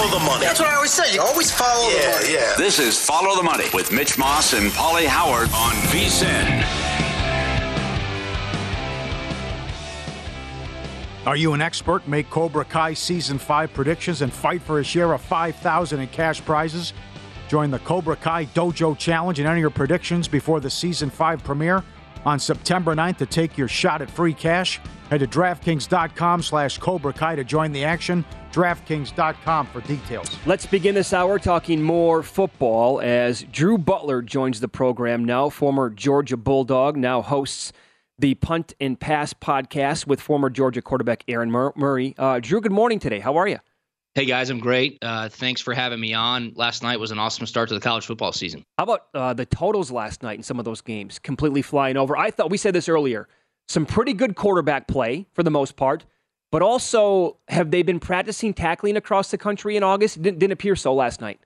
Follow the, money. That's what I always say. You always follow yeah, the money. Yeah, This is Follow the Money with Mitch Moss and Pauly Howard on VSIN. Are you an expert? Make Cobra Kai Season 5 predictions and fight for a share of 5000 in cash prizes. Join the Cobra Kai Dojo Challenge and enter your predictions before the Season 5 premiere on September 9th to take your shot at free cash. Head to DraftKings.com slash Cobra Kai to join the action. DraftKings.com for details. Let's begin this hour talking more football as Drew Butler joins the program now, former Georgia Bulldog, now hosts the Punt and Pass podcast with former Georgia quarterback Aaron Murray. Uh, Drew, good morning today. How are you? Hey guys, I'm great. Uh, thanks for having me on. Last night was an awesome start to the college football season. How about uh, the totals last night in some of those games? Completely flying over. I thought we said this earlier. Some pretty good quarterback play for the most part, but also have they been practicing tackling across the country in August? Didn't, didn't appear so last night.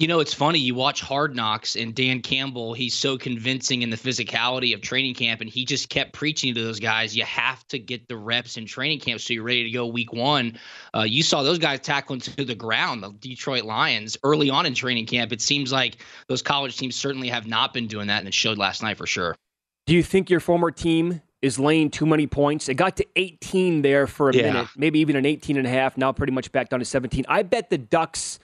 You know, it's funny. You watch Hard Knocks and Dan Campbell, he's so convincing in the physicality of training camp, and he just kept preaching to those guys, you have to get the reps in training camp so you're ready to go week one. Uh, you saw those guys tackling to the ground, the Detroit Lions, early on in training camp. It seems like those college teams certainly have not been doing that, and it showed last night for sure. Do you think your former team is laying too many points? It got to 18 there for a Yeah. minute, maybe even an 18 and a half, now pretty much back down to 17. I bet the Ducks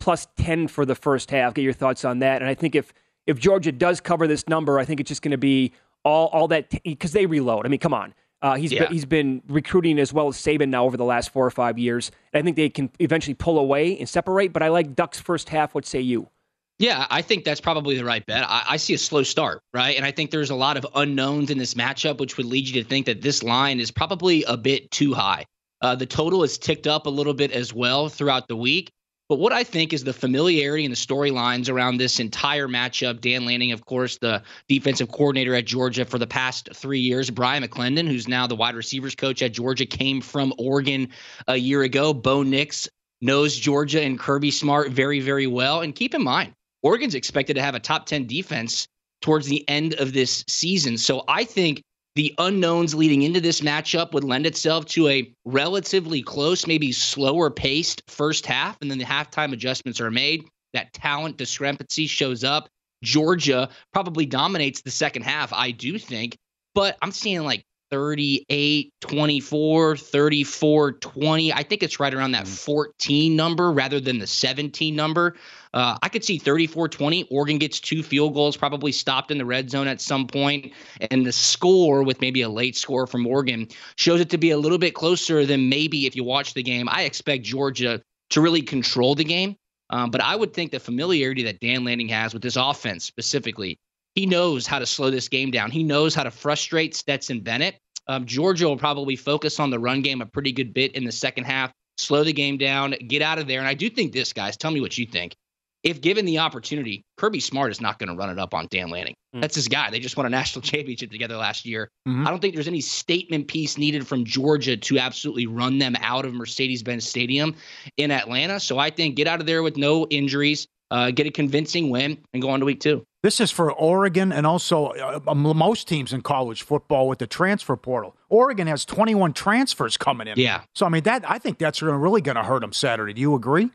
plus 10 for the first half. Get your thoughts on that. And I think if if Georgia does cover this number, I think it's just going to be all all that because they reload. I mean, come on. Uh, he's Yeah. been, he's been recruiting as well as Saban now over the last four or five years. I think they can eventually pull away and separate. But I like Ducks first half. What say you? Yeah, I think that's probably the right bet. I, I see a slow start, right? And I think there's a lot of unknowns in this matchup, which would lead you to think that this line is probably a bit too high. Uh, the total has ticked up a little bit as well throughout the week. But what I think is the familiarity and the storylines around this entire matchup. Dan Lanning, of course, the defensive coordinator at Georgia for the past three years. Bryan McClendon, who's now the wide receivers coach at Georgia, came from Oregon a year ago. Bo Nix knows Georgia and Kirby Smart very, very well. And keep in mind, Oregon's expected to have a top 10 defense towards the end of this season. So I think the unknowns leading into this matchup would lend itself to a relatively close, maybe slower paced first half. And then the halftime adjustments are made. That talent discrepancy shows up. Georgia probably dominates the second half, I do think. But I'm seeing like 38 24, 34 20. I think it's right around that mm. 14 number rather than the 17 number. Uh, I could see 34 20. Oregon gets two field goals, probably stopped in the red zone at some point, And the score, with maybe a late score from Oregon, shows it to be a little bit closer than maybe if you watch the game. I expect Georgia to really control the game. Um, but I would think the familiarity that Dan Lanning has with this offense specifically, he knows how to slow this game down. He knows how to frustrate Stetson Bennett. Um, Georgia will probably focus on the run game a pretty good bit in the second half, slow the game down, get out of there. And I do think this, guys, tell me what you think if given the opportunity, Kirby Smart is not going to run it up on Dan Lanning. Mm. That's his guy. They just won a national championship together last year. Mm-hmm. I don't think there's any statement piece needed from Georgia to absolutely run them out of Mercedes Benz Stadium in Atlanta. So I think get out of there with no injuries, uh, get a convincing win, and go on to week two. This is for Oregon and also uh, most teams in college football with the transfer portal. Oregon has 21 transfers coming in. Yeah. So I mean that I think that's really going to hurt them Saturday. Do you agree?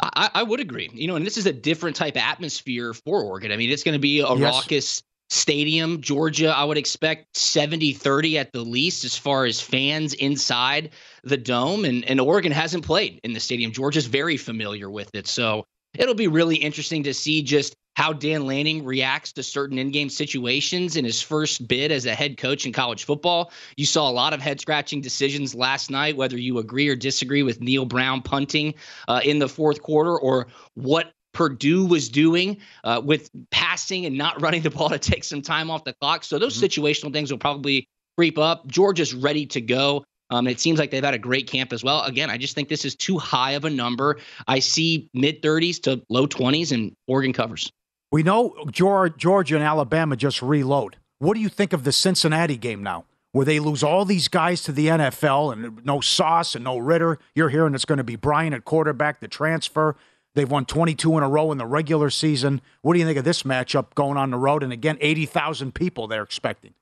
I, I, would agree. You know, and this is a different type of atmosphere for Oregon. I mean, it's going to be a yes. raucous stadium. Georgia, I would expect 70 30 at the least as far as fans inside the dome. And, and Oregon hasn't played in the stadium. Georgia's very familiar with it. So it'll be really interesting to see just how Dan Lanning reacts to certain in-game situations in his first bid as a head coach in college football. You saw a lot of head-scratching decisions last night, whether you agree or disagree with Neal Brown punting uh, in the fourth quarter or what Purdue was doing uh, with passing and not running the ball to take some time off the clock. So those mm-hmm. situational things will probably creep up. Georgia's ready to go. Um, it seems like they've had a great camp as well. Again, I just think this is too high of a number. I see mid 30s to low 20s, and Oregon covers. We know Georgia and Alabama just reload. What do you think of the Cincinnati game now, where they lose all these guys to the NFL and no Sauce and no Ridder? You're hearing it's going to be Brian at quarterback, the transfer. They've won 22 in a row in the regular season. What do you think of this matchup going on the road? And again, 80,000 people they're expecting.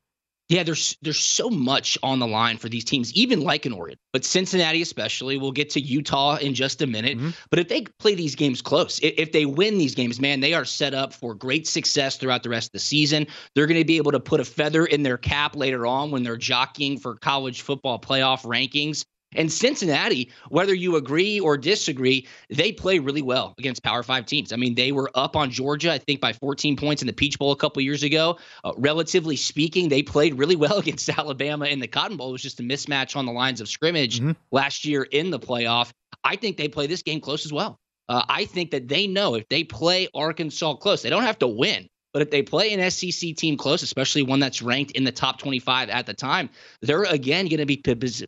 Yeah, there's there's so much on the line for these teams, even like an Oregon, but Cincinnati especially. We'll get to Utah in just a minute. Mm-hmm. But if they play these games close, if they win these games, man, they are set up for great success throughout the rest of the season. They're going to be able to put a feather in their cap later on when they're jockeying for college football playoff rankings. And Cincinnati, whether you agree or disagree, they play really well against Power Five teams. I mean, they were up on Georgia, I think, by 14 points in the Peach Bowl a couple years ago. Uh, relatively speaking, they played really well against Alabama in the Cotton Bowl. It was just a mismatch on the lines of scrimmage mm-hmm. last year in the playoff. I think they play this game close as well. Uh, I think that they know if they play Arkansas close, they don't have to win. But if they play an SEC team close, especially one that's ranked in the top 25 at the time, they're again going to be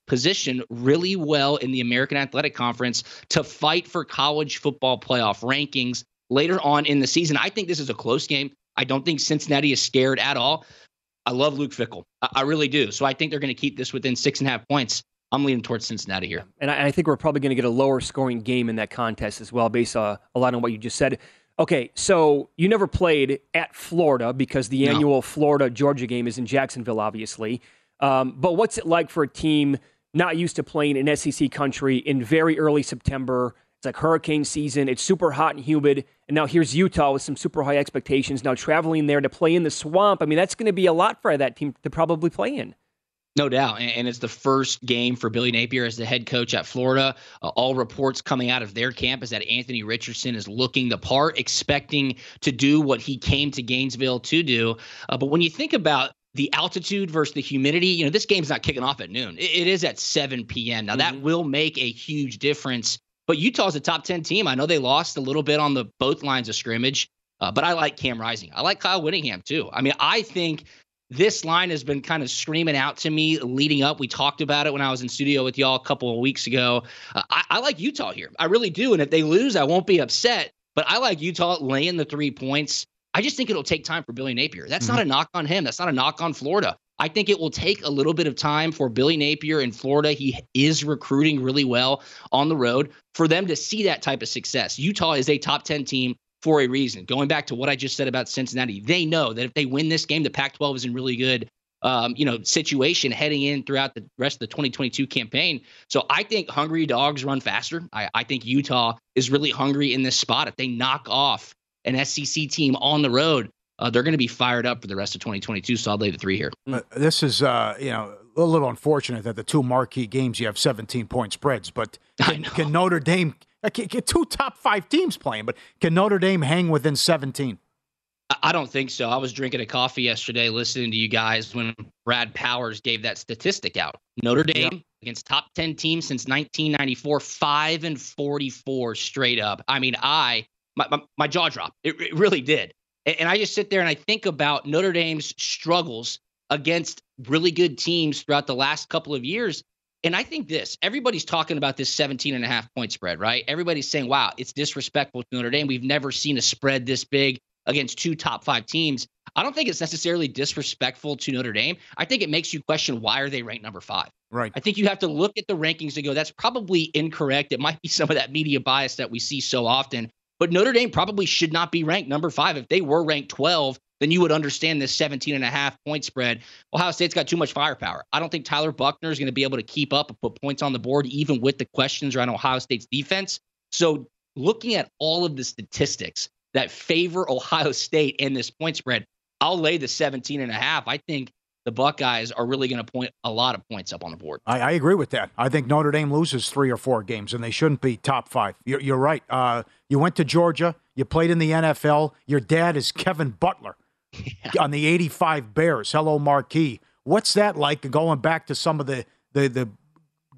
positioned really well in the American Athletic Conference to fight for college football playoff rankings later on in the season. I think this is a close game. I don't think Cincinnati is scared at all. I love Luke Fickell. I, really do. So I think they're going to keep this within six and a half points. I'm leaning towards Cincinnati here. And I, think we're probably going to get a lower scoring game in that contest as well, based on a lot on what you just said. Okay, so you never played at Florida because the no. annual Florida Georgia game is in Jacksonville, obviously. Um, but what's it like for a team not used to playing in SEC country in very early September? It's like hurricane season. It's super hot and humid. And now here's Utah with some super high expectations. Now traveling there to play in the swamp. I mean, that's going to be a lot for that team to probably play in. No doubt. And it's the first game for Billy Napier as the head coach at Florida. Uh, all reports coming out of their camp is that Anthony Richardson is looking the part, expecting to do what he came to Gainesville to do. Uh, but when you think about the altitude versus the humidity, you know, this game's not kicking off at noon. it, it is at 7 p.m. Now, mm-hmm. that will make a huge difference. But Utah's a top 10 team. I know they lost a little bit on the both lines of scrimmage, uh, but I like Cam Rising. I like Kyle Whittingham, too. I mean, I think this line has been kind of screaming out to me leading up. We talked about it when I was in studio with y'all a couple of weeks ago. Uh, I, I, like Utah here. I really do. And if they lose, I won't be upset. But I like Utah laying the three points. I just think it'll take time for Billy Napier. That's mm-hmm. not a knock on him. That's not a knock on Florida. I think it will take a little bit of time for Billy Napier in Florida. He is recruiting really well on the road for them to see that type of success. Utah is a top 10 team for a reason. Going back to what I just said about Cincinnati, they know that if they win this game, the Pac-12 is in really good, um, you know, situation heading in throughout the rest of the 2022 campaign. So I think hungry dogs run faster. I, I think Utah is really hungry in this spot. If they knock off an SEC team on the road, uh, they're going to be fired up for the rest of 2022. So I'll lay the three here. Uh, this is, uh, you know, a little unfortunate that the two marquee games you have 17 point spreads, but can, can Notre Dame, two top five teams playing, but can Notre Dame hang within 17? I don't think so. I was drinking a coffee yesterday listening to you guys when Brad Powers gave that statistic out. Notre Dame yep. against top 10 teams since 1994, 5 and 44 straight up. I mean, I my, my, my jaw dropped. It, it, really did. And, and I just sit there and I think about Notre Dame's struggles against really good teams throughout the last couple of years. And I think this everybody's talking about this 17 and a half point spread, right? Everybody's saying, wow, it's disrespectful to Notre Dame. We've never seen a spread this big against two top five teams. I don't think it's necessarily disrespectful to Notre Dame. I think it makes you question why are they ranked number five? Right. I think you have to look at the rankings and go, that's probably incorrect. It might be some of that media bias that we see so often. But Notre Dame probably should not be ranked number five. If they were ranked 12, then you would understand this 17 and a half point spread. Ohio State's got too much firepower. I don't think Tyler Buchner is going to be able to keep up and put points on the board, even with the questions around Ohio State's defense. So, looking at all of the statistics, that favor Ohio State in this point spread, I'll lay the 17 and a half. I think the Buckeyes are really going to point a lot of points up on the board. I, I, agree with that. I think Notre Dame loses three or four games, and they shouldn't be top five. You're, you're right. Uh, you went to Georgia. You played in the NFL. Your dad is Kevin Butler yeah. on the 85 Bears. Hello, Marquee. What's that like going back to some of the, the, the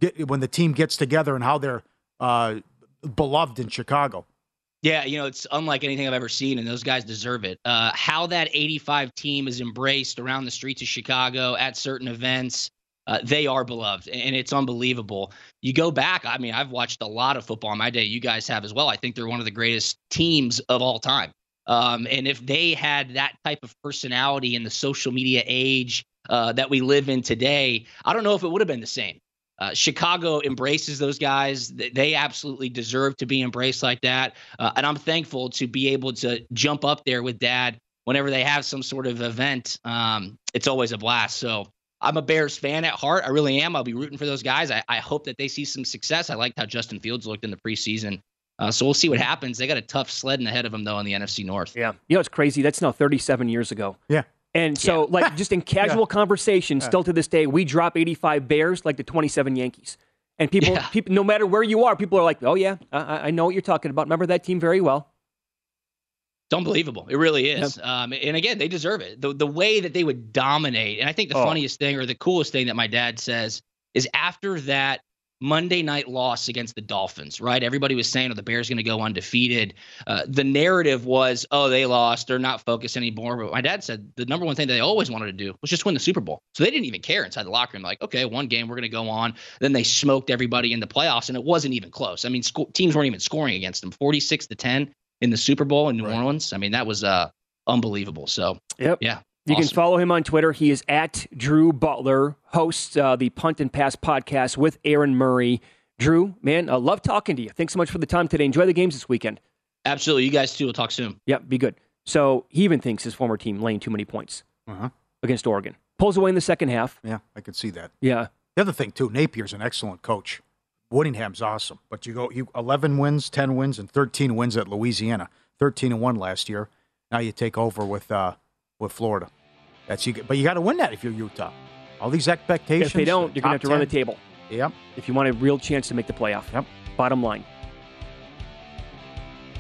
get, when the team gets together and how they're uh, beloved in Chicago? Yeah, you know, it's unlike anything I've ever seen, and those guys deserve it. Uh, how that 85 team is embraced around the streets of Chicago at certain events, uh, they are beloved, and it's unbelievable. You go back, I mean, I've watched a lot of football in my day. You guys have as well. I think they're one of the greatest teams of all time. Um, and if they had that type of personality in the social media age uh, that we live in today, I don't know if it would have been the same. Uh, Chicago embraces those guys. They absolutely deserve to be embraced like that. Uh, and I'm thankful to be able to jump up there with dad whenever they have some sort of event. Um, it's always a blast. So I'm a Bears fan at heart. I really am. I'll be rooting for those guys. I, I hope that they see some success. I liked how Justin Fields looked in the preseason. Uh, so we'll see what happens. They got a tough sledding ahead of them, though, in the NFC North. Yeah. You know, it's crazy. That's now 37 years ago. Yeah. And so, yeah. like, just in casual yeah. conversation, still to this day, we drop 85 Bears like the 27 Yankees. And people, yeah. people, no matter where you are, people are like, "Oh yeah, I, I, know what you're talking about. Remember that team very well." It's unbelievable. It really is. Yep. Um, and again, they deserve it. The the way that they would dominate, and I think the oh. funniest thing or the coolest thing that my dad says is after that Monday night loss against the Dolphins, right? Everybody was saying, oh, the Bears going to go undefeated. Uh, the narrative was, oh, they lost. They're not focused anymore. But my dad said the number one thing that they always wanted to do was just win the Super Bowl. So they didn't even care inside the locker room. Like, okay, one game, we're going to go on. Then they smoked everybody in the playoffs, and it wasn't even close. I mean, teams weren't even scoring against them 46 to 10 in the Super Bowl in New right. Orleans. I mean, that was uh, unbelievable. So, yep. yeah, you awesome. can follow him on Twitter. He is at Drew Butler, hosts uh, the Punt and Pass podcast with Aaron Murray. Drew, man, I love talking to you. Thanks so much for the time today. Enjoy the games this weekend. Absolutely. You guys too. We'll talk soon. Yep, be good. So he even thinks his former team laying too many points uh-huh. against Oregon. Pulls away in the second half. Yeah, I could see that. Yeah. The other thing too, Napier's an excellent coach. Whittingham's awesome, but you go you 11 wins, 10 wins, and 13 wins at Louisiana. 13 and one last year. Now you take over with uh, with Florida. That's you. But you got to win that if you're Utah. All these expectations. If they don't, you're gonna have to 10. run the table. Yep. If you want a real chance to make the playoff. Yep. Bottom line.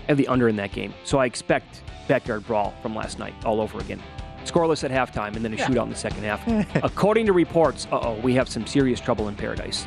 And the under in that game. So I expect backyard brawl from last night all over again. Scoreless at halftime and then a yeah. shootout in the second half. According to reports, uh oh, we have some serious trouble in paradise.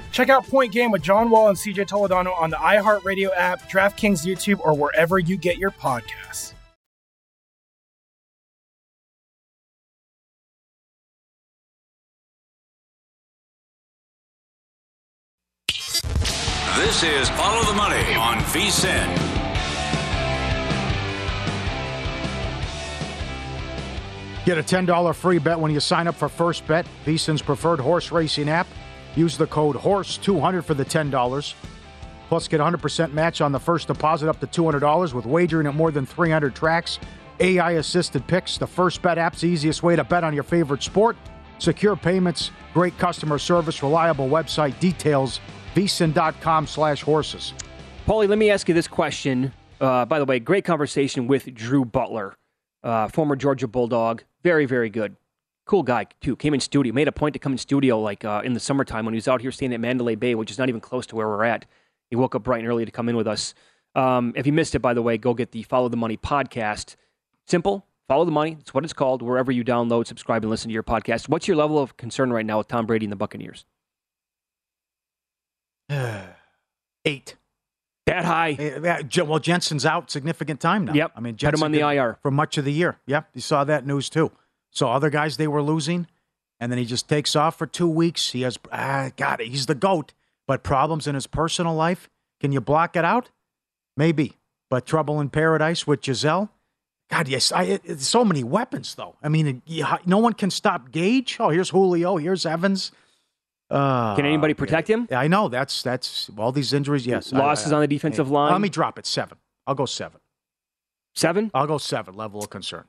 Check out Point Game with John Wall and CJ Toledano on the iHeartRadio app, DraftKings YouTube, or wherever you get your podcasts. This is Follow the Money on VSIN. Get a $10 free bet when you sign up for First Bet, VSiN's preferred horse racing app. Use the code HORSE200 for the $10. Plus, get 100% match on the first deposit up to $200 with wagering at more than 300 tracks. AI assisted picks. The First Bet app's easiest way to bet on your favorite sport. Secure payments, great customer service, reliable website details. VSiN.com slash horses. Pauly, let me ask you this question. Uh, by the way, great conversation with Drew Butler, uh, former Georgia Bulldog. Very, very good. Cool guy, too. Came in studio, made a point to come in studio like uh, in the summertime when he was out here staying at Mandalay Bay, which is not even close to where we're at. He woke up bright and early to come in with us. Um, if you missed it, by the way, go get the Follow the Money podcast. Simple, follow the money. That's what it's called. Wherever you download, subscribe, and listen to your podcast. What's your level of concern right now with Tom Brady and the Buccaneers? Eight. That high. Uh, Well, Jensen's out significant time now. Yep. I mean, Put him on the IR. for much of the year. Yep, you saw that news too. So other guys they were losing, and then he just takes off for two weeks. He has ah, it. He's the goat, but problems in his personal life. Can you block it out? Maybe, but trouble in paradise with Gisele. God, yes, I, it, it's so many weapons though. I mean, it- no one can stop Gage. Oh, here's Julio. Here's Evans. Uh, Can anybody protect him? I know that's that's all these injuries. Yes, Losses I- on the defensive hey, line? Let me drop it seven. I'll go seven. Seven? I'll go seven. Level of concern.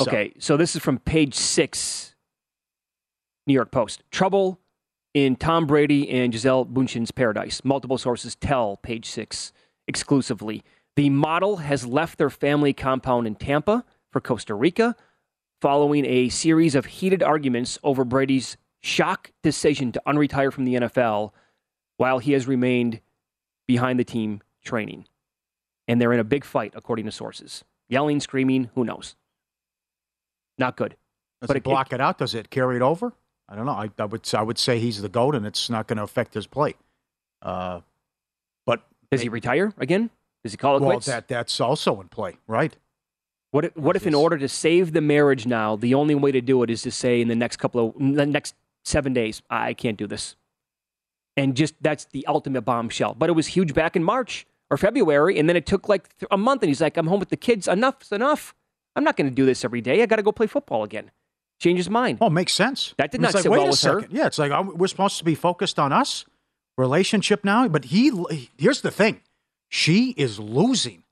Okay, so this is from page six, New York Post. Trouble in Tom Brady and Gisele Bündchen's paradise. Multiple sources tell page six exclusively. The model has left their family compound in Tampa for Costa Rica following a series of heated arguments over Brady's shock decision to unretire from the NFL while he has remained behind the team training. And they're in a big fight, according to sources. Yelling, screaming, who knows? Not good. Does But it it- block it, out? Does it carry it over? I don't know. I, I would I would say he's the goat, and it's not going to affect his play. Uh, but Does he retire again? Does he call it well, quits? that that's also in play, right? What if, what if, in order to save the marriage now, the only way to do it is to say in the next couple of the next seven days, I can't do this, and just that's the ultimate bombshell. But it was huge back in March or February, and then it took like a month, and he's like, "I'm home with the kids. Enough's enough. I'm not going to do this every day. I got to go play football again." Change his mind. Oh, makes sense. That did not like, sit wait well a with second. her. Yeah, it's like we- we're supposed to be focused on us relationship now, but he. Here's the thing, she is losing,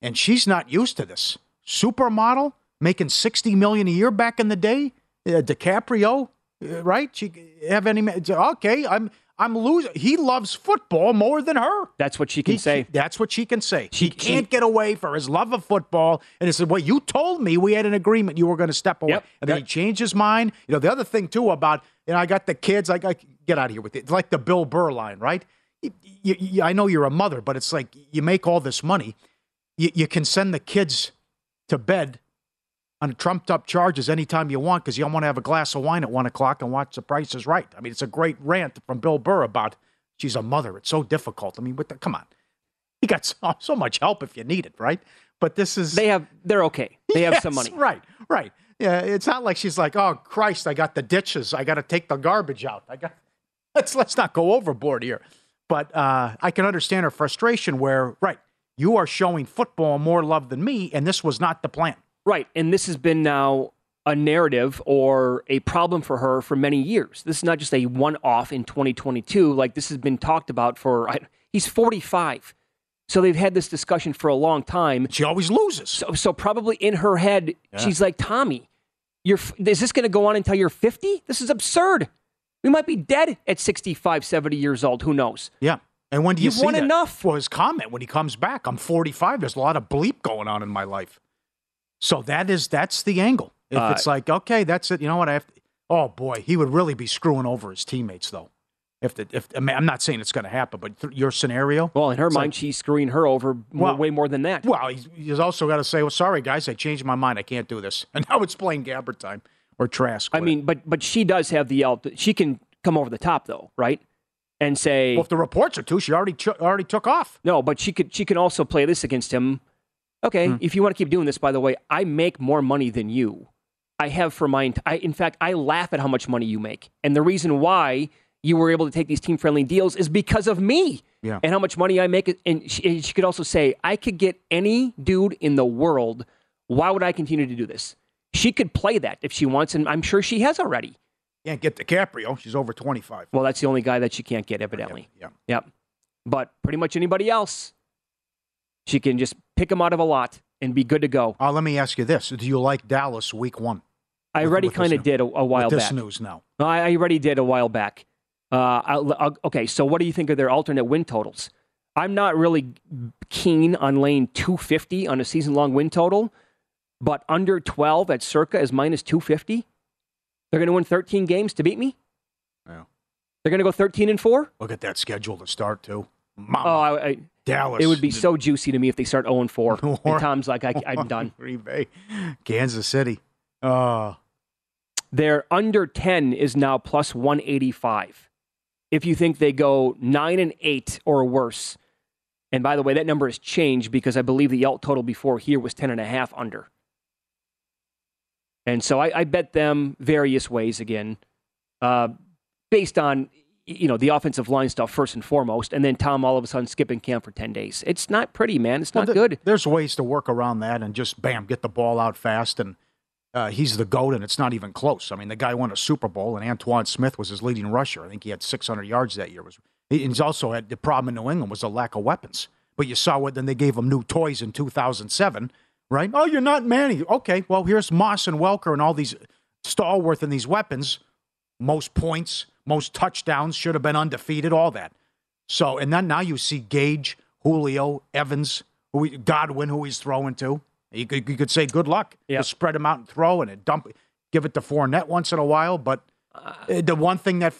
and she's not used to this. Supermodel making sixty million a year back in the day. Uh, DiCaprio, uh, right? She have any? Okay, I'm. I'm losing. He loves football more than her. That's what she can He- say. she- that's what she can say. She, She- can't get away for his love of football. And he said, "Well, you told me we had an agreement. You were going to step away." Yep. And then he changed his mind. You know, the other thing too about you know, I got the kids. I got get out of here with it. It's like the Bill Burr line, right? You, you- I know you're a mother, but it's like you make all this money, you, you can send the kids to bed on trumped up charges anytime you want because you don't want to have a glass of wine at one o'clock and watch The Price is Right. I mean, it's a great rant from Bill Burr about she's a mother. It's so difficult. I mean, the, come on, you got so, so much help if you need it, right? But this is They have. They're okay. They have some money. right? Right. Yeah, it's not like she's like, oh Christ, I got the ditches. I got to take the garbage out. I got. Let's let's not go overboard here. But uh, I can understand her frustration. Where right, you are showing football more love than me, and this was not the plan. Right. And this has been now a narrative or a problem for her for many years. This is not just a one off in 2022. Like this has been talked about for, I, he's 45. So they've had this discussion for a long time. She always loses. So, so probably in her head, Yeah. she's like, Tommy, you're, is this going to go on until you're 50? This is absurd. We might be dead at 65, 70 years old. Who knows? Yeah. And when do you You've see won that? enough. Well, his comment when he comes back, I'm 45. There's a lot of bleep going on in my life. So that is that's the angle. If Uh, it's like, okay, that's it. You know what? I have. To, oh boy, he would really be screwing over his teammates though. If the if I mean, I'm not saying it's going to happen, but th- your scenario. Well, in her mind, like- she's screwing her over more, Well- way more than that. Well, he's, he's also got to say, well, sorry guys, I changed my mind. I can't do this. And now it's playing Gabbert time or Trask. I mean, but but she does have the alt. She can come over the top though, right? And say, well, if the reports are too, she already ch- already took off. no, but she could she can also play this against him. Okay, Hmm. if you want to keep doing this, by the way, I make more money than you. I have for my. I in fact, I laugh at how much money you make, and the reason why you were able to take these team friendly deals is because of me. Yeah. And how much money I make, and she, and she could also say, I could get any dude in the world. Why would I continue to do this? She could play that if she wants, and I'm sure she has already. Can't get DiCaprio. She's over 25. Well, that's the only guy that she can't get, evidently. Yeah. Yep. But pretty much anybody else, she can just pick them out of a lot and be good to go. Uh, let me ask you this: Do you like Dallas Week One? I With- already kind of did a, a while this back. news now. No, I, I already did a while back. Uh, I'll, I'll- okay, so what do you think of their alternate win totals? I'm not really keen on laying 250 on a season long win total, but under 12 at circa is minus 250. They're going to win 13 games to beat me. Yeah. They're going to go 13 and four. Look at that schedule to start too. Mama, Oh, I, I, Dallas. it would be so juicy to me if they start 0 and 4. And Tom's like, I, I'm done. Green Bay, Kansas City. Uh, Their under 10 is now plus 185. If you think they go 9 and 8 or worse, and by the way, that number has changed because I believe the alt total before here was 10 and a half under. And so I, I bet them various ways again, uh, based on you know the offensive line stuff first and foremost, and then Tom all of a sudden skipping camp for 10 days. It's not pretty, man. It's not well, good. There's ways to work around that and just bam, get the ball out fast. And uh, he's the goat, and it's not even close. I mean, the guy won a Super Bowl, and Antowain Smith was his leading rusher. I think he had 600 yards that year. Was he- he's also had the problem in New England was a lack of weapons. But you saw what then they gave him new toys in 2007, right? Oh, you're not Manny. Okay, well here's Moss and Welker and all these stalwart and these weapons. Most points, most touchdowns, should have been undefeated, all that. So, and then now you see Gage, Julio, Evans, who he, Godwin, who he's throwing to. You could, you could say good luck. Yeah. Just spread him out and throw and dump, give it to Fournette once in a while. But uh, the one thing that,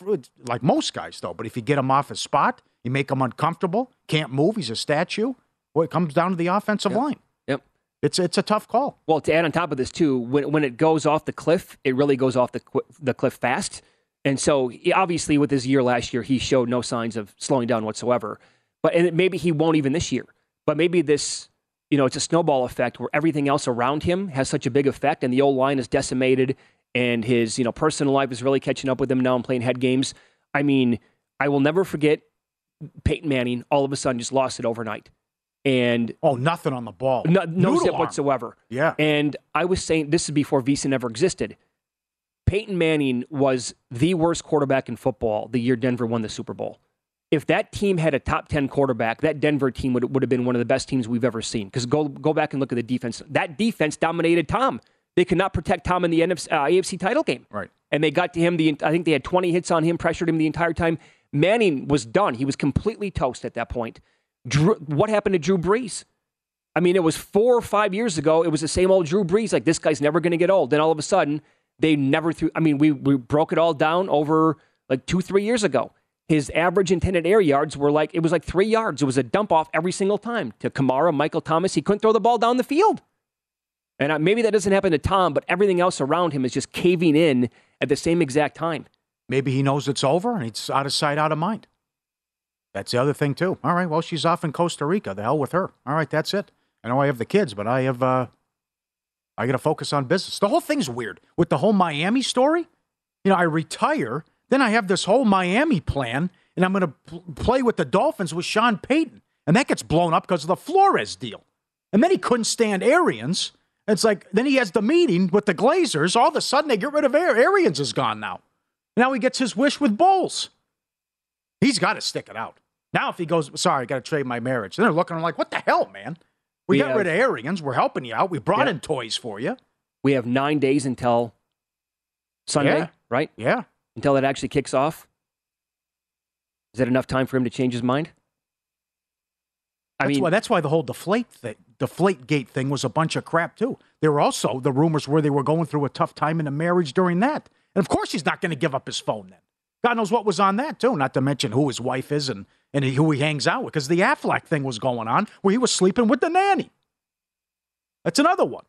like most guys though, but if you get him off his spot, you make him uncomfortable, can't move, he's a statue. Well, it comes down to the offensive line. Yep. It's it's a tough call. Well, to add on top of this too, when when it goes off the cliff, it really goes off the the cliff fast. And so, obviously, with his year last year, he showed no signs of slowing down whatsoever. But and maybe he won't even this year. But maybe this, you know, it's a snowball effect where everything else around him has such a big effect, and the old line is decimated, and his you know personal life is really catching up with him now and playing head games. I mean, I will never forget Peyton Manning. All of a sudden, just lost it overnight, and Oh, nothing on the ball. no, no zip arm. whatsoever. Yeah. And I was saying this is before Visa ever existed. Peyton Manning was the worst quarterback in football the year Denver won the Super Bowl. If that team had a top 10 quarterback, that Denver team would, would have been one of the best teams we've ever seen. Because go, go back and look at the defense. That defense dominated Tom. They could not protect Tom in the NFC, uh, AFC title game. Right. And they got to him. The I think they had 20 hits on him, pressured him the entire time. Manning was done. He was completely toast at that point. Drew, what happened to Drew Brees? I mean, it was four or five years ago. It was the same old Drew Brees. Like this guy's never going to get old. Then all of a sudden, they never threw. I mean, we we broke it all down over like two three years ago. His average intended air yards were like it was like three yards. It was a dump off every single time to Kamara, Michael Thomas. He couldn't throw the ball down the field. And maybe that doesn't happen to Tom, but everything else around him is just caving in at the same exact time. Maybe he knows it's over and it's out of sight, out of mind. That's the other thing too. All right, well, she's off in Costa Rica. The hell with her. All right, that's it. I know I have the kids, but I have uh I got to focus on business. The whole thing's weird with the whole Miami story. You know, I retire, then I have this whole Miami plan, and I'm going to pl- play with the Dolphins with Sean Payton, and that gets blown up because of the Flores deal. And then he couldn't stand Arians. It's like then he has the meeting with the Glazers. All of a sudden, they get rid of Ar- Arians. Is gone now. Now he gets his wish with Bowles. He's got to stick it out. Now, if he goes, sorry, I got to trade my marriage. Then they're looking like, what the hell, man? We, We got have- rid of Arians. We're helping you out. We brought Yeah. in toys for you. We have nine days until Sunday, Yeah. right? Yeah. Until it actually kicks off. Is that enough time for him to change his mind? I That's mean, why that's why the whole deflate thing, deflate gate thing was a bunch of crap too. There were also the rumors where they were going through a tough time in the marriage during that. And of course he's not going to give up his phone then. God knows what was on that too, not to mention who his wife is and, and who he hangs out with. Because the Affleck thing was going on where he was sleeping with the nanny. That's another one.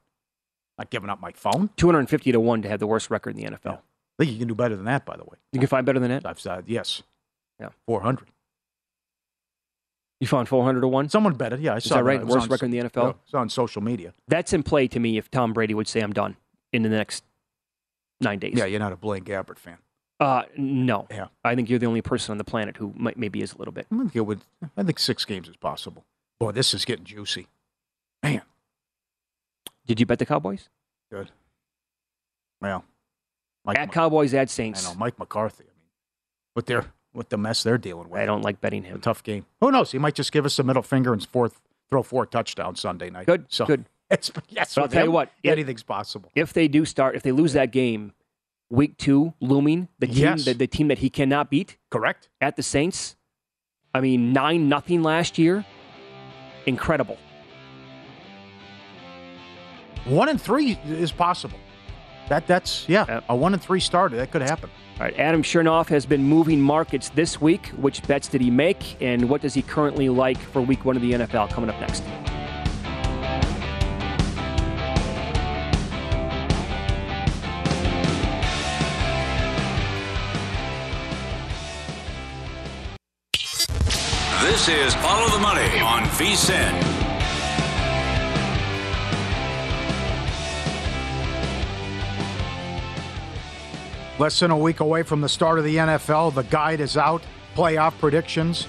Not giving up my phone. 250 to 1 to have the worst record in the NFL. I think you can do better than that, by the way. You can find better than that? I've said yes. Yeah. 400. You found 400 to 1? Someone bet it. Yeah, I Is saw that right? Worst on- record in the NFL? Yeah, It's on social media. That's in play to me if Tom Brady would say, I'm done in the next nine days. Yeah, you're not a Blaine Gabbert fan. Uh, no. Yeah. I think you're the only person on the planet who might, maybe is a little bit. I think it would. I think six games is possible. Boy, this is getting juicy. Man, Did you bet the Cowboys? good. Well, Mike, At Cowboys, at I Saints. know Mike McCarthy. I mean, with their with the mess they're dealing with, I don't like betting a him. tough game. Who knows? He might just give us a middle finger and fourth throw four touchdowns Sunday night. Good, So good. It's yes. But I'll tell you what, if- anything's possible. If they do start, if they lose that game, week two looming, the team, Yes. the, the team that he cannot beat Correct. at the Saints. I mean, nine nothing last year. Incredible. One and three is possible. That that's yeah. Yep. A one and three starter that could happen. All right, Adam Chernoff has been moving markets this week. Which bets did he make, and what does he currently like for Week One of the NFL? Coming up next. Is Follow the Money on VSIN. Less than a week away from the start of the NFL. The guide is out. Playoff predictions.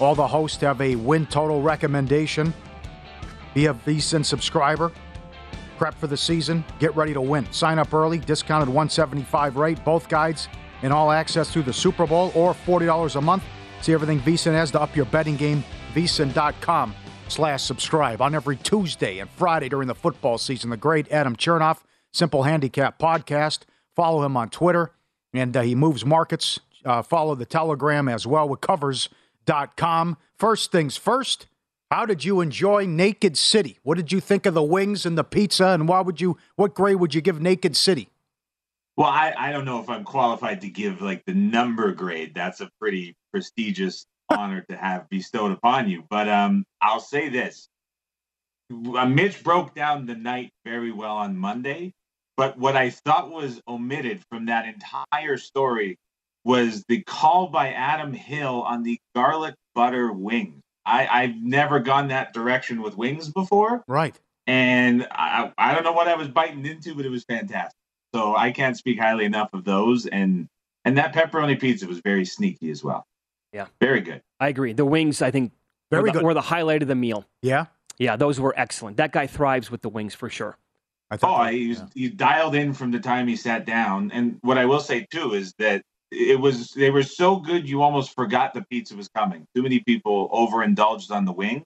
All the hosts have a win total recommendation. Be a VSIN subscriber. Prep for the season. Get ready to win. Sign up early. Discounted 175 rate. Both guides and all access through the Super Bowl or $40 a month. See everything VSIN has to up your betting game. VSIN.com slash subscribe. On every Tuesday and Friday during the football season, the great Adam Chernoff, Simple Handicap Podcast. Follow him on Twitter, and uh, he moves markets. Uh, follow the Telegram as well with covers.com. First things first, how did you enjoy Naked City? What did you think of the wings and the pizza, and why would you, what grade would you give Naked City? Well, I, I don't know if I'm qualified to give like the number grade. That's a pretty prestigious honor to have bestowed upon you. But um, I'll say this: Uh, Mitch broke down the night very well on Monday. But what I thought was omitted from that entire story was the call by Adam Hill on the garlic butter wings. I, I've never gone that direction with wings before Right. and I, I don't know what I was biting into, but it was fantastic. So I can't speak highly enough of those. And and that pepperoni pizza was very sneaky as well. Yeah. very good. I agree. The wings, I think, Very were, the, good. were the highlight of the meal. Yeah. Yeah, those were excellent. That guy thrives with the wings for sure. I Oh, thought that- he, was, he dialed in from the time he sat down. And what I will say too is that it was they were so good you almost forgot the pizza was coming. Too many people overindulged on the wing,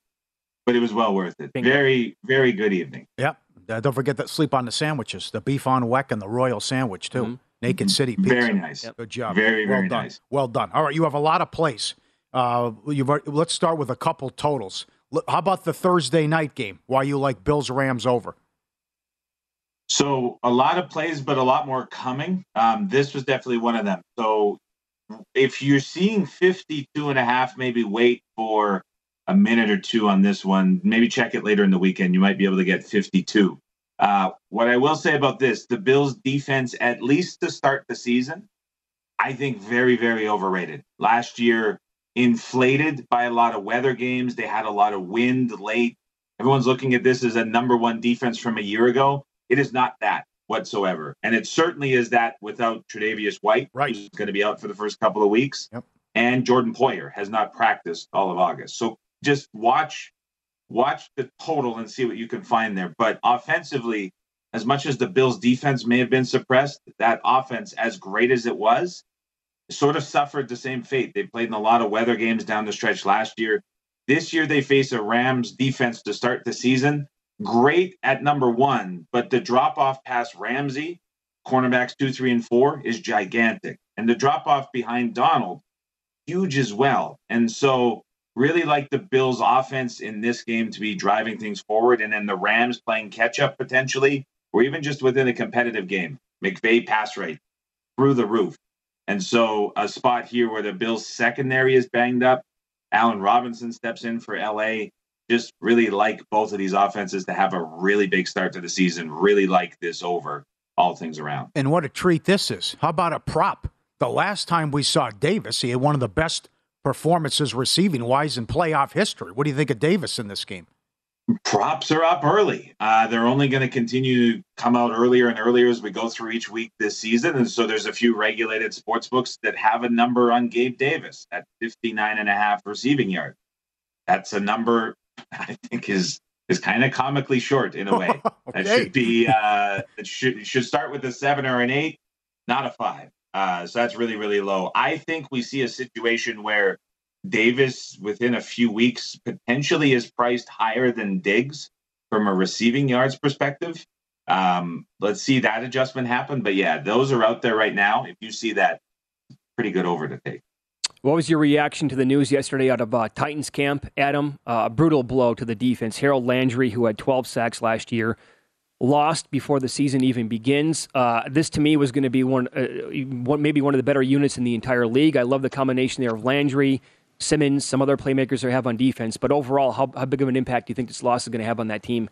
but it was well worth it. Bingo. Very very good evening. Yep. Uh, don't forget that sleep on the sandwiches, the beef on weck and the royal sandwich too. Mhm. Naked City Pizza. Very nice. Good job. Very, well very done. nice. Well done. All right, you have a lot of plays. Uh, you've, already- let's start with a couple totals. How about the Thursday night game? Why you like Bills Rams over? So a lot of plays, but a lot more coming. Um, this was definitely one of them. So if you're seeing 52 and a half, maybe wait for a minute or two on this one. Maybe check it later in the weekend. You might be able to get 52. Uh, what I will say about this, the Bills defense, at least to start the season, I think very, very overrated. Last year, inflated by a lot of weather games. They had a lot of wind late. Everyone's looking at this as a number one defense from a year ago. It is not that whatsoever. And it certainly is that without Tredavious White, right. who's going to be out for the first couple of weeks. Yep. And Jordan Poyer has not practiced all of August. So just watch watch the total and see what you can find there. But offensively, as much as the Bills defense may have been suppressed, that offense, as great as it was, sort of suffered the same fate. They played in a lot of weather games down the stretch last year. This year they face a Rams defense to start the season. Great at number one, but the drop off past Ramsey, cornerbacks two, three, and four, is gigantic. And the drop off behind Donald, huge as well. And so really like the Bills offense in this game to be driving things forward and then the Rams playing catch up potentially, or even just within a competitive game. McVay pass rate through the roof. And so a spot here where the Bills secondary is banged up. Allen Robinson steps in for LA. Just really like both of these offenses to have a really big start to the season. Really like this over all things around. And what a treat this is. How about a prop? The last time we saw Davis, he had one of the best performances receiving wise in playoff history. What do you think of Davis in this game? props are up early. Uh, they're only going to continue to come out earlier and earlier as we go through each week this season. And so there's a few regulated sports books that have a number on Gabe Davis at 59 and a half receiving yards. That's a number I think is is kind of comically short in a way. Okay. That should be uh, it should it should start with a seven or an eight, not a five. Uh, so that's really really low. I think we see a situation where Davis within a few weeks potentially is priced higher than Diggs from a receiving yards perspective. Um, let's see that adjustment happen. But yeah, those are out there right now. If you see that, pretty good over to take. What was your reaction to the news yesterday out of uh, Titans camp, Adam? Uh, a brutal blow to the defense. Harold Landry, who had 12 sacks last year, lost before the season even begins. Uh, this to me was going to be one, uh, one, maybe one of the better units in the entire league. I love the combination there of Landry, Simmons, some other playmakers they have on defense. But overall, how, how big of an impact do you think this loss is going to have on that team?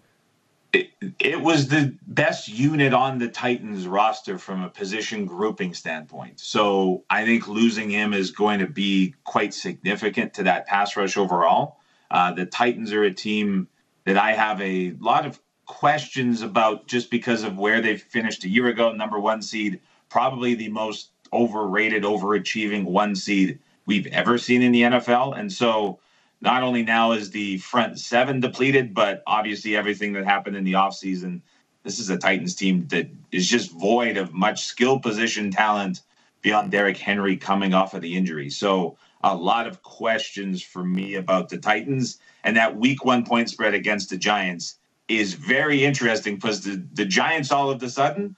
It, was the best unit on the Titans roster from a position grouping standpoint. So I think losing him is going to be quite significant to that pass rush overall. Uh, the Titans are a team that I have a lot of questions about just because of where they finished a year ago, number one seed, probably the most overrated, overachieving one seed we've ever seen in the NFL. And so not only now is the front seven depleted, but obviously everything that happened in the offseason. This is a Titans team that is just void of much skill position talent beyond Derrick Henry coming off of the injury. So a lot of questions for me about the Titans and that week one point spread against the Giants is very interesting because the, the Giants all of a sudden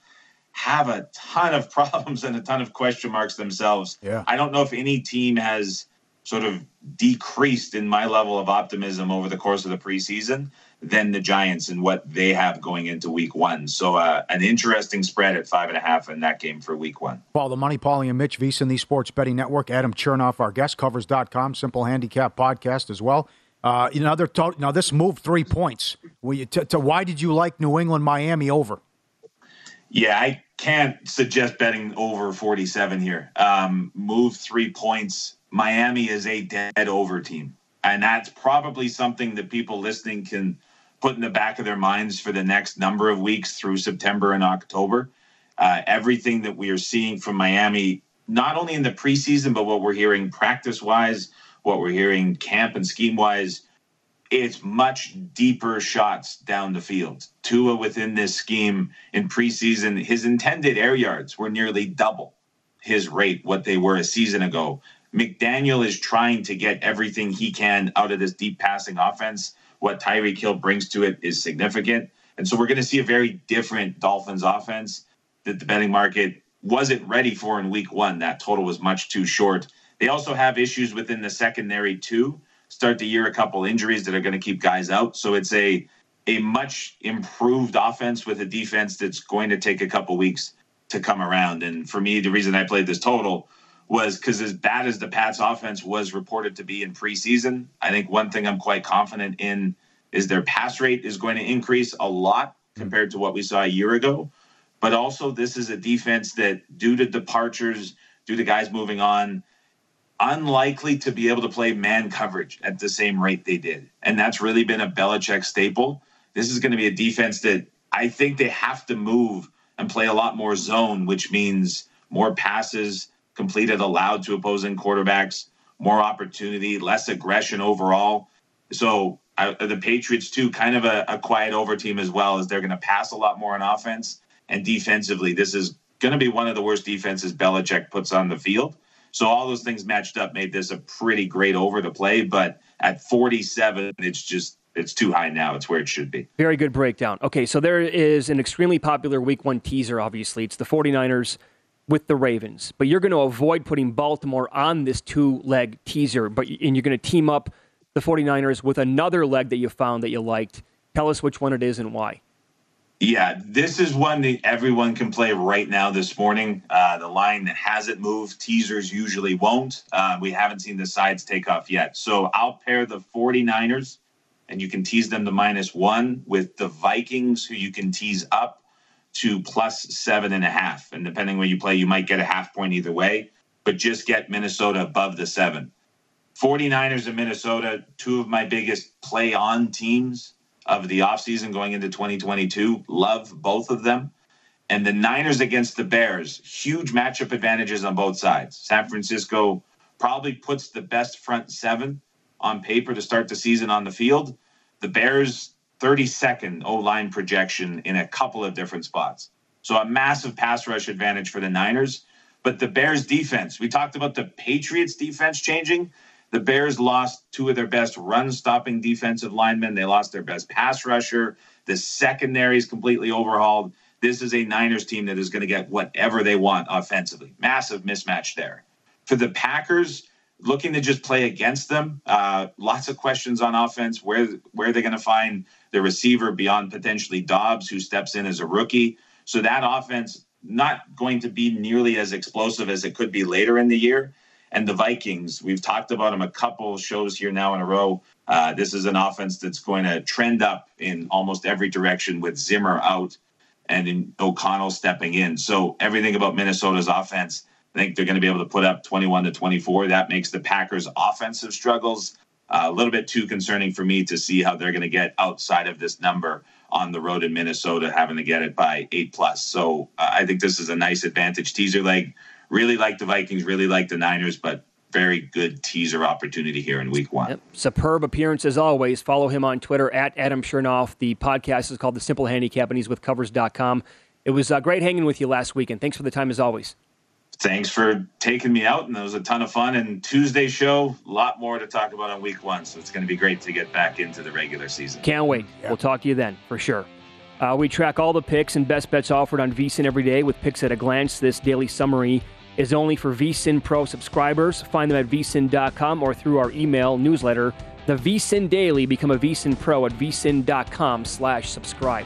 have a ton of problems and a ton of question marks themselves. Yeah. I don't know if any team has sort of decreased in my level of optimism over the course of the preseason than the Giants and what they have going into week one. So uh, an interesting spread at five and a half in that game for week one. Follow the Money, Pauly and Mitch VSiN, the Sports Betting Network. Adam Chernoff, our guest, covers.com, Simple Handicap Podcast as well. Uh, another to- now this moved three points. You t- why did you like New England Miami over? Yeah, I can't suggest betting over 47 here. Um, move three points. Miami is a dead over team. And that's probably something that people listening can put in the back of their minds for the next number of weeks through September and October. Uh, everything that we are seeing from Miami, not only in the preseason, but what we're hearing practice wise, what we're hearing camp and scheme wise, it's much deeper shots down the field. Tua within this scheme in preseason, his intended air yards were nearly double his rate, what they were a season ago. McDaniel is trying to get everything he can out of this deep passing offense. What Tyreek Hill brings to it is significant. And so we're going to see a very different Dolphins offense that the betting market wasn't ready for in week one. That total was much too short. They also have issues within the secondary too. Start the year a couple injuries that are going to keep guys out. So it's a a much improved offense with a defense that's going to take a couple weeks to come around. And for me, the reason I played this total was because as bad as the Pats offense was reported to be in preseason, I think one thing I'm quite confident in is their pass rate is going to increase a lot compared to what we saw a year ago. But also, this is a defense that, due to departures, due to guys moving on, unlikely to be able to play man coverage at the same rate they did. And that's really been a Belichick staple. This is going to be a defense that I think they have to move and play a lot more zone, which means more passes completed allowed to opposing quarterbacks, more opportunity, less aggression overall. So uh, the Patriots, too, kind of a, a quiet over team as well, as they're going to pass a lot more on offense and defensively. This is going to be one of the worst defenses Belichick puts on the field. So all those things matched up made this a pretty great over to play. But at 47, it's just it's too high now. It's where it should be. Very good breakdown. Okay, so there is an extremely popular week one teaser, obviously. It's the 49ers with the Ravens. But you're going to avoid putting Baltimore on this two leg teaser, but and you're going to team up the 49ers with another leg that you found that you liked. Tell us which one it is and why. Yeah, this is one that everyone can play right now this morning. Uh, the line that hasn't moved. Teasers usually won't. Uh, we haven't seen the sides take off yet. So I'll pair the 49ers, and you can tease them to minus one with the Vikings, who you can tease up to plus seven and a half. And depending where you play, you might get a half point either way, but just get Minnesota above the seven. 49ers and Minnesota, two of my biggest play on teams of the offseason going into 2022. Love both of them. And the Niners against the Bears, huge matchup advantages on both sides. San Francisco probably puts the best front seven on paper to start the season on the field. The Bears, 32nd O line projection in a couple of different spots. So a massive pass rush advantage for the Niners. But the Bears defense, we talked about the Patriots defense changing. The Bears lost two of their best run stopping defensive linemen. They lost their best pass rusher. The secondary is completely overhauled. This is a Niners team that is going to get whatever they want offensively. Massive mismatch there. For the Packers, looking to just play against them. Uh, lots of questions on offense. Where where are they going to find the receiver beyond potentially Doubs, who steps in as a rookie? So that offense not going to be nearly as explosive as it could be later in the year and the Vikings. We've talked about them a couple shows here now in a row. Uh, this is an offense that's going to trend up in almost every direction with Zimmer out and O'Connell stepping in. So everything about Minnesota's offense, I think they're going to be able to put up 21 to 24. That makes the Packers' offensive struggles uh, a little bit too concerning for me to see how they're going to get outside of this number on the road in Minnesota, having to get it by eight plus. So uh, I think this is a nice advantage teaser leg really like the Vikings, really like the Niners, but very good teaser opportunity here in week one. Yep. Superb appearance as always. Follow him on Twitter at Adam Chernoff. The podcast is called The Simple Handicap, and he's with Covers.com. It was uh, great hanging with you last week, and thanks for the time as always. Thanks for taking me out, and it was a ton of fun. And Tuesday show, a lot more to talk about on week one, so it's going to be great to get back into the regular season. Can't wait. Yeah. We'll talk to you then, for sure. Uh, we track all the picks and best bets offered on VSIN every day with picks at a glance. This daily summary is only for VSIN Pro subscribers. Find them at vsin.com or through our email newsletter, the VSIN Daily. Become a VSIN Pro at vsin.com slash subscribe.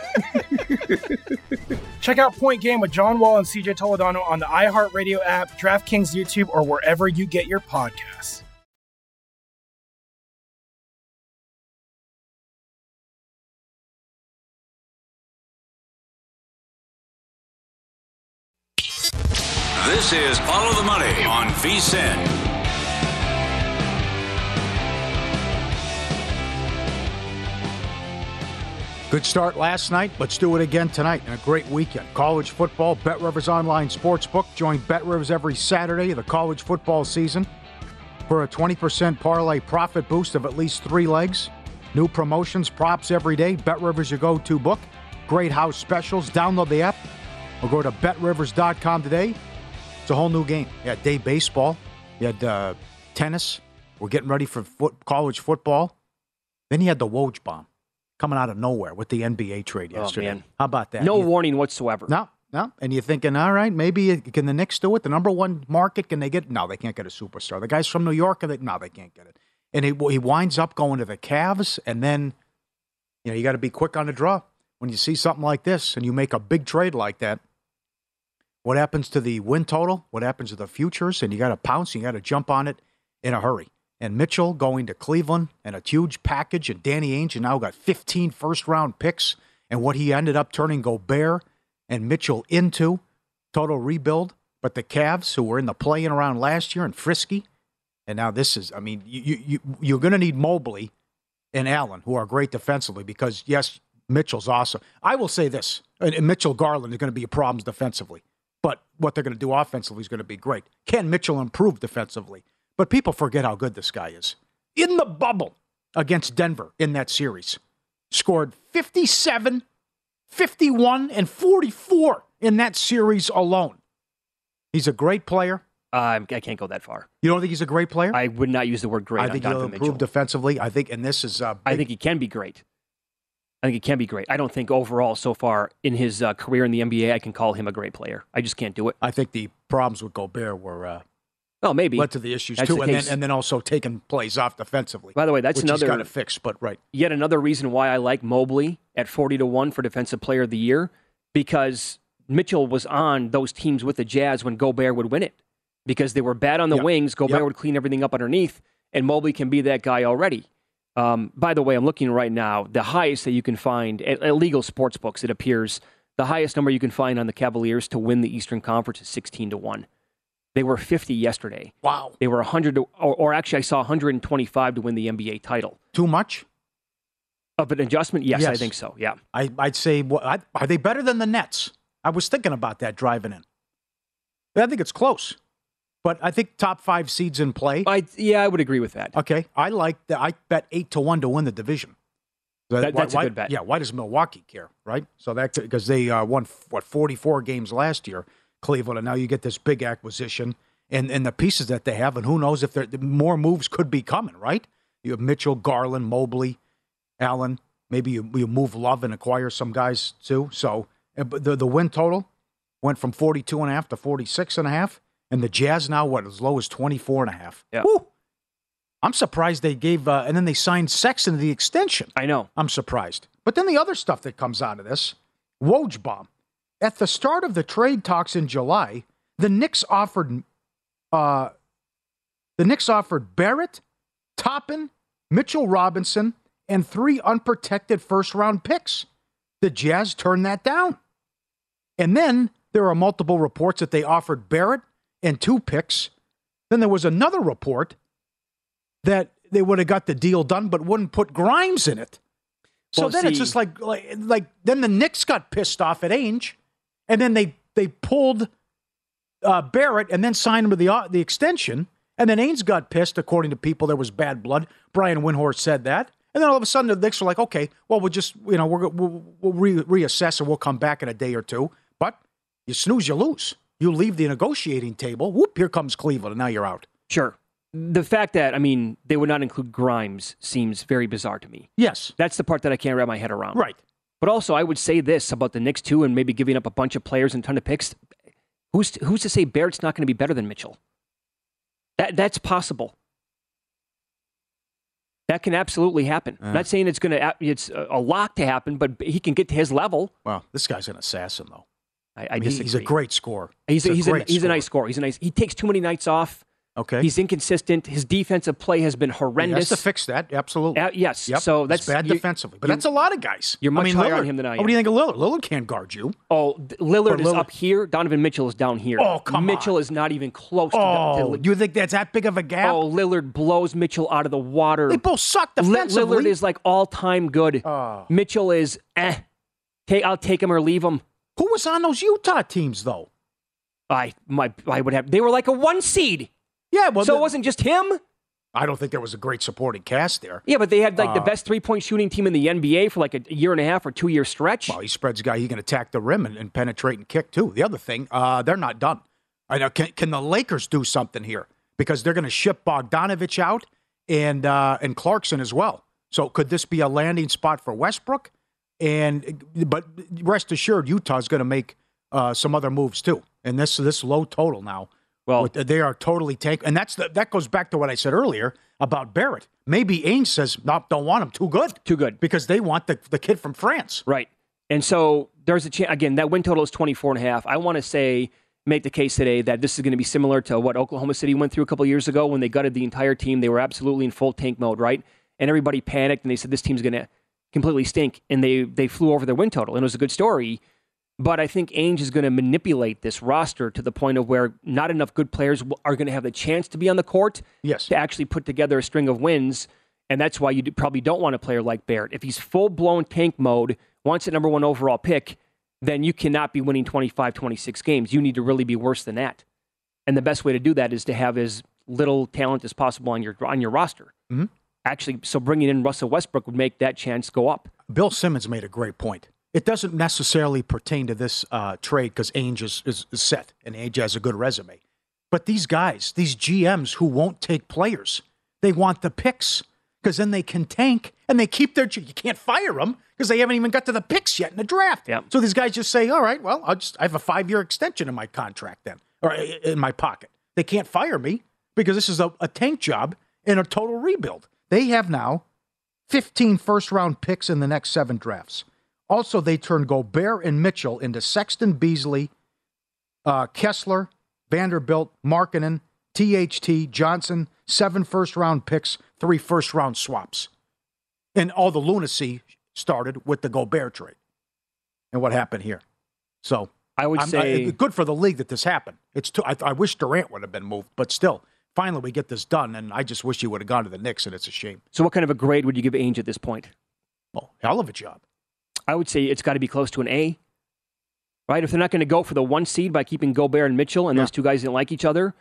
Check out Point Game with John Wall and CJ Toledano on the iHeartRadio app, DraftKings YouTube, or wherever you get your podcasts. This is Follow the Money on VSIN. Good start last night. Let's do it again tonight and a great weekend. College football, Bet Rivers Online Sportsbook. Join Bet Rivers every Saturday of the college football season for a 20% parlay profit boost of at least three legs. New promotions, props every day. Bet Rivers, your go to book. Great house specials. Download the app or go to betrivers.com today. It's a whole new game. You had day baseball, you had uh, tennis. We're getting ready for foot, college football. Then you had the Woj bomb coming out of nowhere with the NBA trade Oh, yesterday. man. How about that? No You- warning whatsoever. no, no. And you're thinking, all right, maybe uh, can the Knicks do it? The number one market, can they get? No, they can't get a superstar. The guys from New York, are they, no, they can't get it. And he, he winds up going to the Cavs, and then, you know, you got to be quick on the draw. When you see something like this and you make a big trade like that, what happens to the win total? What happens to the futures? And you got to pounce, you got to jump on it in a hurry. And Mitchell going to Cleveland and a huge package, and Danny Ainge and now got 15 first round picks, and what he ended up turning Gobert and Mitchell into total rebuild. But the Cavs, who were in the playing around last year and frisky, and now this is, I mean, you, you, you, you're going to need Mobley and Allen, who are great defensively, because yes, Mitchell's awesome. I will say this, and, Mitchell Garland is going to be a problems defensively, but what they're going to do offensively is going to be great. Can Mitchell improve defensively? But people forget how good this guy is. In the bubble against Denver in that series, scored 57, 51, and 44 in that series alone. He's a great player. I can't go that far. You don't think he's a great player? I would not use the word great I think he'll improve Mitchell. defensively. I think, and this is, uh, I think he can be great. I think he can be great. I don't think overall so far in his uh, career in the NBA I can call him a great player. I just can't do it. I think the problems with Gobert were Oh, maybe led to the issues That's too, the and then and then also taking plays off defensively. By the way, that's another got to fix. But right, yet another reason why I like Mobley at 40 to 1 for defensive player of the year because Mitchell was on those teams with the Jazz when Gobert would win it because they were bad on the Yep. wings. Gobert Yep. would clean everything up underneath, and Mobley can be that guy already. Um, by the way, I'm looking right now. The highest that you can find at, at legal sports books, it appears the highest number you can find on the Cavaliers to win the Eastern Conference is 16 to 1. They were 50 yesterday. Wow. They were 100 to, or, or actually, I saw 125 to win the NBA title. too much. Of an adjustment? Yes, I think so. Yeah. I, I'd say, what, I, are they better than the Nets? I was thinking about that driving in. I think it's close, but I think top five seeds in play. I yeah, I would agree with that. Okay, I like that. I bet eight to one to win the division. That- Why- that's a good bet. Yeah, why does Milwaukee care, right? So that because they uh, won what forty four games last year, Cleveland, and now you get this big acquisition and and the pieces that they have, and who knows if there more moves could be coming, right? You have Mitchell, Garland, Mobley, Allen. Maybe you, you move Love and acquire some guys too. So uh, the, the win total went from 42 and a half to 46 and a half. And the Jazz now, what, as low as 24 and a half. Yeah. Woo! I'm surprised they gave, uh, and then they signed Sexton to the extension. I know. I'm surprised. But then the other stuff that comes out of this, Woj At the start of the trade talks in July, the Knicks offered, uh, the Knicks offered Barrett, Toppin, Mitchell Robinson, and three unprotected first round picks. The Jazz turned that down. And then there are multiple reports that they offered Barrett and two picks. Then there was another report that they would have got the deal done, but wouldn't put Grimes in it. So Well, then it's just like, like, like then the Knicks got pissed off at Ainge, and then they they pulled uh, Barrett and then signed him to the uh, the extension, and then Ainge got pissed. According to people, there was bad blood. Brian Windhorst said that, and then all of a sudden the Knicks were like, okay, well we'll just you know we're, we'll, we'll re- reassess and we'll come back in a day or two. But you snooze, you lose. You leave the negotiating table. Whoop! Here comes Cleveland, and now you're out. Sure. The fact that I mean they would not include Grimes seems very bizarre to me. Yes, that's the part that I can't wrap my head around. Right. But also, I would say this about the Knicks too, and maybe giving up a bunch of players and a ton of picks. Who's who's to say Barrett's not going to be better than Mitchell? That that's possible. That can absolutely happen. I'm not saying it's going to it's a lock to happen, but he can get to his level. Well, this guy's an assassin, though. I, I I mean, he's a great scorer. He's a, he's a, he's a nice scorer. He's a nice. He takes too many nights off. Okay. He's inconsistent. His defensive play has been He has horrendous. to fix that. Absolutely. Uh, yes. Yep. So He's that's bad you- defensively, but you- that's a lot of guys. You're much I mean, higher Lillard, on him than I am. What do you think of Lillard? Lillard can't guard you. Oh, Lillard is up here. Donovan Mitchell is down here. Oh, come Mitchell is not even close to. Oh, to you think that's that big of a gap? Oh, Lillard blows Mitchell out of the water. They both suck defensively. Lillard is like all time good. Oh. Mitchell is eh. Take, I'll take him or leave him. Who was on those Utah teams though? I my I would have. They were like a one seed. Yeah, well, so the- it wasn't just him. I don't think there was a great supporting cast there. Yeah, but they had like the Uh, best three point shooting team in the NBA for like a year and a half or two year stretch. Well, he spreads a guy. He can attack the rim and, and penetrate and kick too. The other thing, uh, they're not done. I know. Can, can the Lakers do something here? Because they're going to ship Bogdanovich out and uh, and Clarkson as well. So could this be a landing spot for Westbrook? And but rest assured, Utah's going to make uh, some other moves too. And this this low total now. Well, uh, they are totally take, and that's the, that goes back to what I said earlier about Barrett. Maybe Ainge says, "No, don't want him. Too good, too good," because they want the the kid from France. Right. And so there's a chance, again, that win total is 24 and a half. I want to say, make the case today that this is going to be similar to what Oklahoma City went through a couple years ago when they gutted the entire team. They were absolutely in full tank mode, right? And everybody panicked and they said this team's going to completely stink. And they, they flew over their win total. And it was a good story. But I think Ainge is going to manipulate this roster to the point of where not enough good players are going to have the chance to be on the court yes. to actually put together a string of wins. And that's why you probably don't want a player like Barrett. If he's full blown tank mode, wants a number one overall pick, then you cannot be winning 25, 26 games. You need to really be worse than that. And the best way to do that is to have as little talent as possible on your on your roster. Mhm. Actually, so bringing in Russell Westbrook would make that chance go up. Bill Simmons made a great point. It doesn't necessarily pertain to this uh, trade because Ainge is, is, is set and Ainge has a good resume. But these guys, these GMs who won't take players, they want the picks because then they can tank and they keep their. You can't fire them because they haven't even got to the picks yet in the draft. So these guys just say, "All right, well, I'll just I have a five year extension in my contract then, or in my pocket. They can't fire me because this is a, a tank job and a total rebuild. They have now 15 first round picks in the next seven drafts. Also, they turned Gobert and Mitchell into Sexton Beasley, uh, Kessler, Vanderbilt, Markkanen, THT, Johnson, seven first round picks, three first round swaps. And all the lunacy started with the Gobert trade and what happened here. So I would I'm- say- good for the league that this happened. It's too, I, I wish Durant would have been moved, but still, finally we get this done. And I just wish he would have gone to the Knicks, and it's a shame. So, what kind of a grade would you give Ainge at this point? Oh, hell of a job. I would say it's got to be close to an A. Right? If they're not going to go for the one seed by keeping Gobert and Mitchell, and those two guys didn't like each other,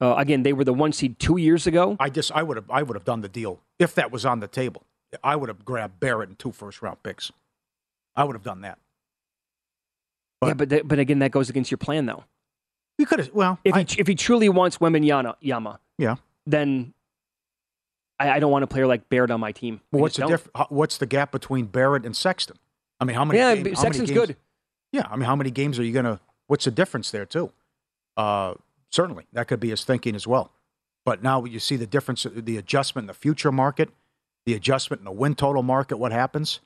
uh, again, they were the one seed two years ago. I just I would have I would have done the deal if that was on the table. I would have grabbed Barrett and two first round picks. I would have done that. yeah, but th- but again, that goes against your plan, though. You could have well if he if he truly wants Wembanyama, Yama, Yeah. then I, I don't want a player like Barrett on my team. Well, what's the diff- What's the gap between Barrett and Sexton? I mean, how many? Yeah, game- but how many Sexton's games- good. Yeah, I mean, how many games are you gonna? What's the difference there too? Uh, certainly, that could be his thinking as well. But now you see the difference, the adjustment in the future market, the adjustment in the win total market. What happens?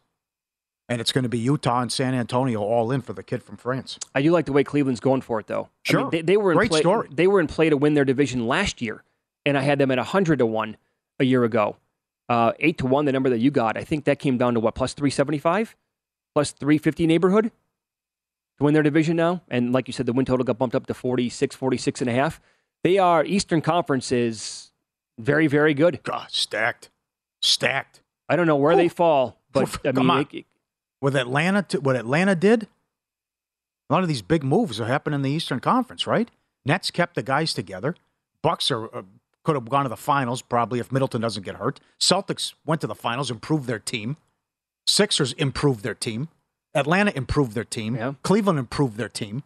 And it's going to be Utah and San Antonio all in for the kid from France. I do like the way Cleveland's going for it, though. I mean, Sure. they, they were in Great play, story. They were in play to win their division last year, and I had them at hundred to one a year ago. Uh, Eight to one, the number that you got. I think that came down to what plus three seventy five, plus three fifty neighborhood to win their division now. And like you said, the win total got bumped up to 46, 46 and a half. They are Eastern Conference is very, very good. God, stacked, stacked. I don't know where they fall, but I Come mean, on. it- With Atlanta, to, what Atlanta did, a lot of these big moves are happening in the Eastern Conference, right? Nets kept the guys together. Bucks are uh, could have gone to the finals probably if Middleton doesn't get hurt. Celtics went to the finals, improved their team. Sixers improved their team. Atlanta improved their team. Yeah. Cleveland improved their team.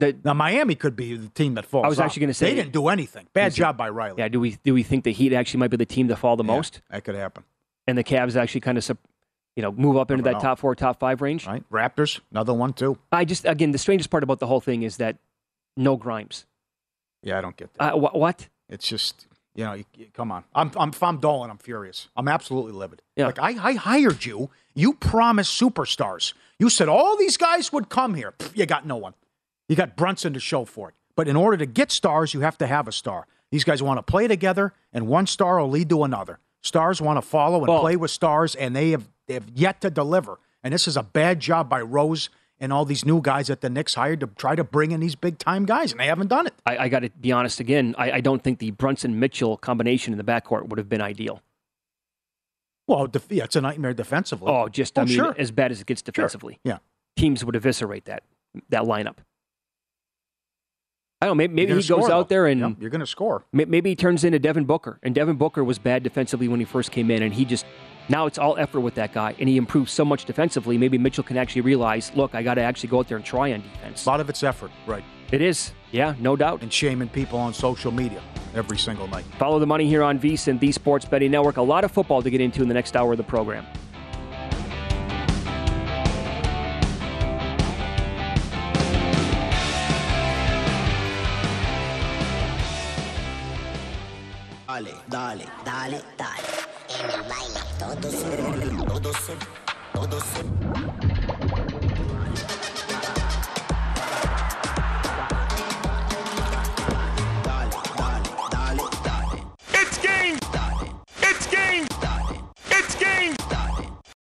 now Miami could be the team that falls. I was actually going to say they didn't do anything. Bad job by Riley. Yeah, do we do we think the Heat actually might be the team to fall the most? That could happen. And the Cavs actually kind of, you know, move up into that know. top four, top five range. Right, Raptors, another one too. I just again, the strangest part about the whole thing is that no Grimes. Yeah, I don't get that. Uh, wh- what? It's just you know, you, you- come on. I'm I'm if I'm Dolan, I'm furious. I'm absolutely livid. Yeah. Like I, I hired you. You promised superstars. You said all these guys would come here. Pff, you got no one. You got Brunson to show for it. But in order to get stars, you have to have a star. These guys want to play together, and one star will lead to another. Stars want to follow and Well- play with stars, and they have they have yet to deliver. And this is a bad job by Rose and all these new guys that the Knicks hired to try to bring in these big time guys, and they haven't done it. I, I got to be honest again. I, I don't think the Brunson Mitchell combination in the backcourt would have been ideal. Well, def- yeah, it's a nightmare defensively. Oh, just I Oh, mean, sure. as bad as it gets defensively. Yeah. Teams would eviscerate that that lineup. I don't know. Maybe, maybe he goes out there and Yep, you're going to score. Maybe he turns into Devin Booker, and Devin Booker was bad defensively when he first came in, and he just now it's all effort with that guy, and he improves so much defensively. Maybe Mitchell can actually realize, look, I got to actually go out there and try on defense. A lot of it's effort, right? It is, yeah, no doubt. And shaming people on social media every single night. Follow the money here on VSiN, the Sports Betting Network. A lot of football to get into in the next hour of the program. Dale, dale, dale, dale. Todo se, todo se, todo se.